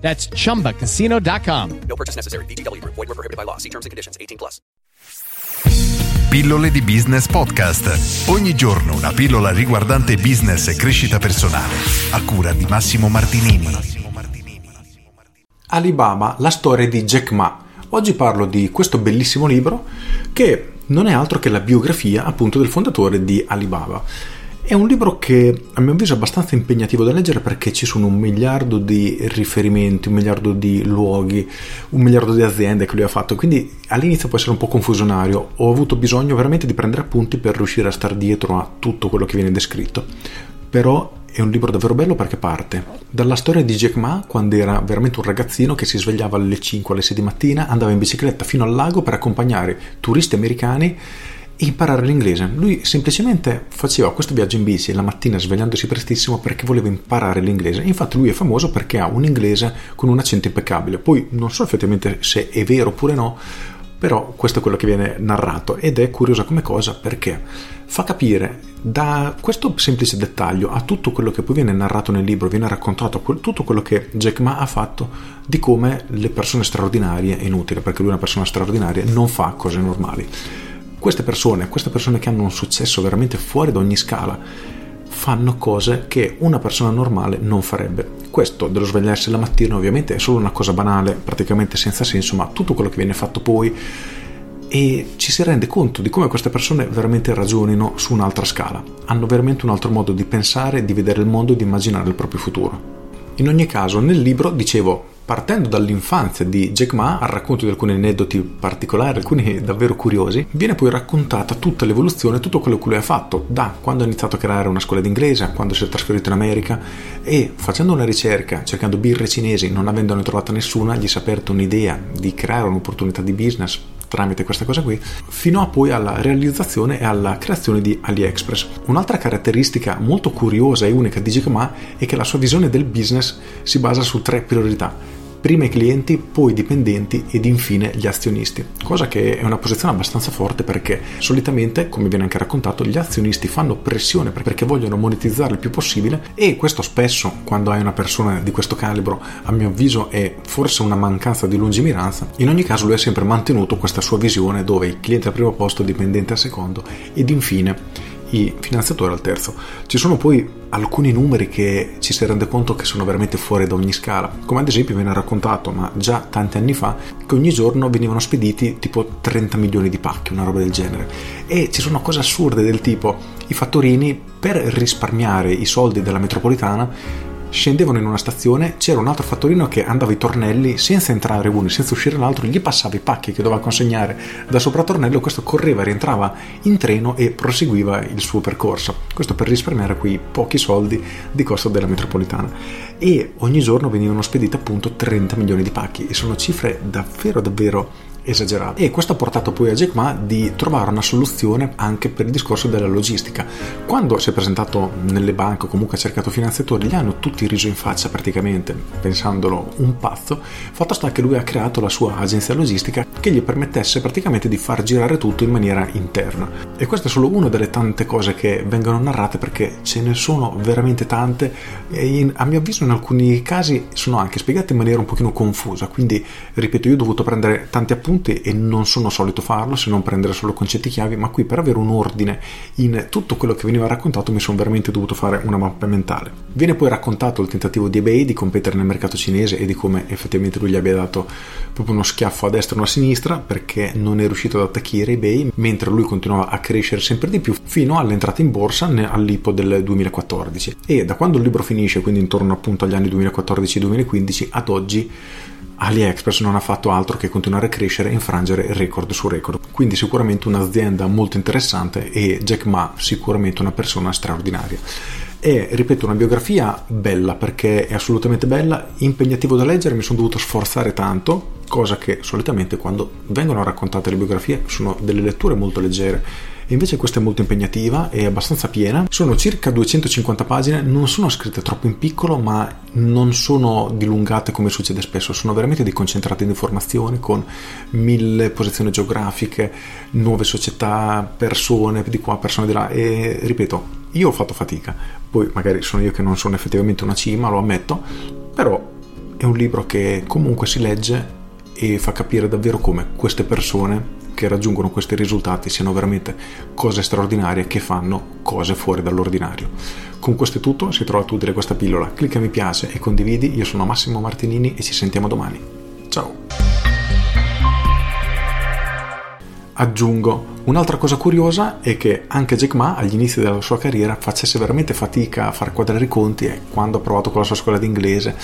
That's chumbacasino.com. No purchase necessary. Group. Void were prohibited by law. See terms and conditions. 18 plus. Pillole di Business Podcast. Ogni giorno una pillola riguardante business e crescita personale. A cura di Massimo Martinini. Alibaba, la storia di Jack Ma. Oggi parlo di questo bellissimo libro che non è altro che la biografia appunto del fondatore di Alibaba. È un libro che a mio avviso è abbastanza impegnativo da leggere perché ci sono un miliardo di riferimenti, un miliardo di luoghi, un miliardo di aziende che lui ha fatto, quindi all'inizio può essere un po' confusionario. Ho avuto bisogno veramente di prendere appunti per riuscire a stare dietro a tutto quello che viene descritto. Però è un libro davvero bello perché parte dalla storia di Jack Ma quando era veramente un ragazzino che si svegliava alle 5 alle 6 di mattina, andava in bicicletta fino al lago per accompagnare turisti americani imparare l'inglese. Lui semplicemente faceva questo viaggio in bici la mattina svegliandosi prestissimo perché voleva imparare l'inglese. Infatti lui è famoso perché ha un inglese con un accento impeccabile. Poi non so effettivamente se è vero oppure no, però questo è quello che viene narrato ed è curiosa come cosa perché fa capire da questo semplice dettaglio a tutto quello che poi viene narrato nel libro, viene raccontato tutto quello che Jack Ma ha fatto di come le persone straordinarie, è inutile perché lui è una persona straordinaria, non fa cose normali queste persone, queste persone che hanno un successo veramente fuori da ogni scala, fanno cose che una persona normale non farebbe. Questo dello svegliarsi la mattina ovviamente è solo una cosa banale, praticamente senza senso, ma tutto quello che viene fatto poi e ci si rende conto di come queste persone veramente ragionino su un'altra scala, hanno veramente un altro modo di pensare, di vedere il mondo e di immaginare il proprio futuro. In ogni caso, nel libro, dicevo, partendo dall'infanzia di Jack Ma, al racconto di alcuni aneddoti particolari, alcuni davvero curiosi, viene poi raccontata tutta l'evoluzione, tutto quello che lui ha fatto, da quando ha iniziato a creare una scuola d'inglese, a quando si è trasferito in America e facendo una ricerca, cercando birre cinesi, non avendone trovata nessuna, gli si è aperta un'idea di creare un'opportunità di business tramite questa cosa qui, fino a poi alla realizzazione e alla creazione di AliExpress. Un'altra caratteristica molto curiosa e unica di Jack Ma è che la sua visione del business si basa su tre priorità prima i clienti, poi i dipendenti ed infine gli azionisti, cosa che è una posizione abbastanza forte perché solitamente, come viene anche raccontato, gli azionisti fanno pressione perché vogliono monetizzare il più possibile e questo spesso quando hai una persona di questo calibro a mio avviso è forse una mancanza di lungimiranza, in ogni caso lui ha sempre mantenuto questa sua visione dove il cliente al primo posto, il dipendente al secondo ed infine i finanziatori al terzo. Ci sono poi alcuni numeri che ci si rende conto che sono veramente fuori da ogni scala, come ad esempio viene raccontato, ma già tanti anni fa, che ogni giorno venivano spediti tipo 30 milioni di pacchi, una roba del genere. E ci sono cose assurde del tipo i fattorini per risparmiare i soldi della metropolitana scendevano in una stazione, c'era un altro fattorino che andava i tornelli senza entrare uno, senza uscire l'altro, gli passava i pacchi che doveva consegnare da sopra tornello, questo correva, rientrava in treno e proseguiva il suo percorso. Questo per risparmiare quei pochi soldi di costo della metropolitana. E ogni giorno venivano spediti appunto 30 milioni di pacchi e sono cifre davvero davvero esagerato. E questo ha portato poi a Jack Ma di trovare una soluzione anche per il discorso della logistica. Quando si è presentato nelle banche o comunque ha cercato finanziatori, gli hanno tutti riso in faccia praticamente, pensandolo un pazzo. Fatto sta che lui ha creato la sua agenzia logistica che gli permettesse praticamente di far girare tutto in maniera interna. E questa è solo una delle tante cose che vengono narrate perché ce ne sono veramente tante e in, a mio avviso in alcuni casi sono anche spiegate in maniera un pochino confusa. Quindi, ripeto, io ho dovuto prendere tanti appunti appunti e non sono solito farlo se non prendere solo concetti chiavi, ma qui per avere un ordine in tutto quello che veniva raccontato mi sono veramente dovuto fare una mappa mentale. Viene poi raccontato il tentativo di eBay di competere nel mercato cinese e di come effettivamente lui gli abbia dato proprio uno schiaffo a destra e uno a sinistra perché non è riuscito ad attaccare eBay mentre lui continuava a crescere sempre di più fino all'entrata in borsa all'IPO del 2014 e da quando il libro finisce quindi intorno appunto agli anni 2014-2015 ad oggi AliExpress non ha fatto altro che continuare a crescere e infrangere record su record. Quindi sicuramente un'azienda molto interessante e Jack Ma sicuramente una persona straordinaria. È, ripeto, una biografia bella perché è assolutamente bella, impegnativo da leggere, mi sono dovuto sforzare tanto, cosa che solitamente quando vengono raccontate le biografie sono delle letture molto leggere Invece questa è molto impegnativa e abbastanza piena. Sono circa 250 pagine, non sono scritte troppo in piccolo, ma non sono dilungate come succede spesso, sono veramente dei concentrati di informazioni con mille posizioni geografiche, nuove società, persone di qua, persone di là. E ripeto, io ho fatto fatica, poi magari sono io che non sono effettivamente una cima, lo ammetto, però è un libro che comunque si legge e fa capire davvero come queste persone che raggiungono questi risultati siano veramente cose straordinarie che fanno cose fuori dall'ordinario. Con questo è tutto, se trova utile questa pillola, clicca mi piace e condividi. Io sono Massimo Martinini e ci sentiamo domani. Aggiungo, un'altra cosa curiosa è che anche Jack Ma agli inizi della sua carriera facesse veramente fatica a far quadrare i conti e quando ha provato con la sua scuola d'inglese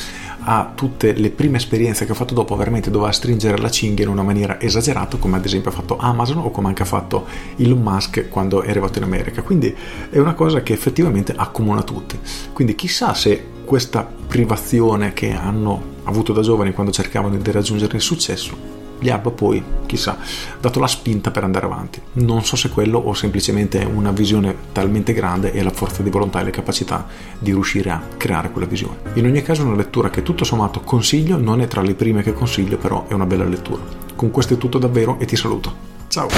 a tutte le prime esperienze che ha fatto dopo veramente doveva stringere la cinghia in una maniera esagerata come ad esempio ha fatto Amazon o come anche ha fatto Elon Musk quando è arrivato in America. Quindi è una cosa che effettivamente accomuna tutti. Quindi chissà se questa privazione che hanno avuto da giovani quando cercavano di raggiungere il successo gli abbia poi, chissà, dato la spinta per andare avanti. Non so se quello o semplicemente una visione talmente grande e la forza di volontà e le capacità di riuscire a creare quella visione. In ogni caso è una lettura che tutto sommato consiglio, non è tra le prime che consiglio, però è una bella lettura. Con questo è tutto davvero e ti saluto. Ciao!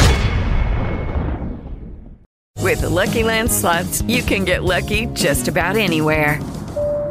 With the Lucky Land slots, you can get lucky just about anywhere.